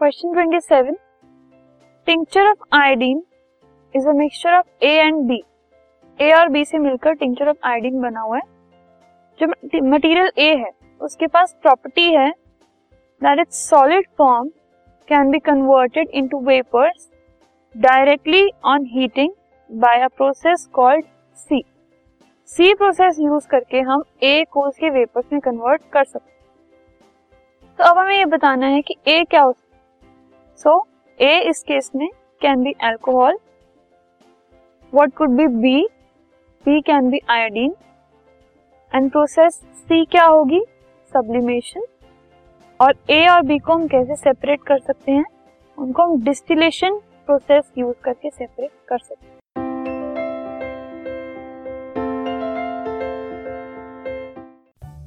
Question 27 tincture of iodine is a mixture of A and B. A और B से मिलकर tincture of iodine बना हुआ है। जो मटेरियल ए है, उसके पास प्रॉपर्टी है that it solid form can be converted into vapours directly on heating by a process called C C process use करके हम ए को उसके वेपर्स में कन्वर्ट कर सकते तो अब हमें ये बताना है कि ए क्या हो सो ए इस केस में can be alcohol what could be B B can be iodine and process C क्या होगी? सब्लिमेशन और ए और बी को हम कैसे सेपरेट कर सकते हैं? उनको हम डिस्टिलेशन प्रोसेस यूज़ करके सेपरेट कर सकते हैं।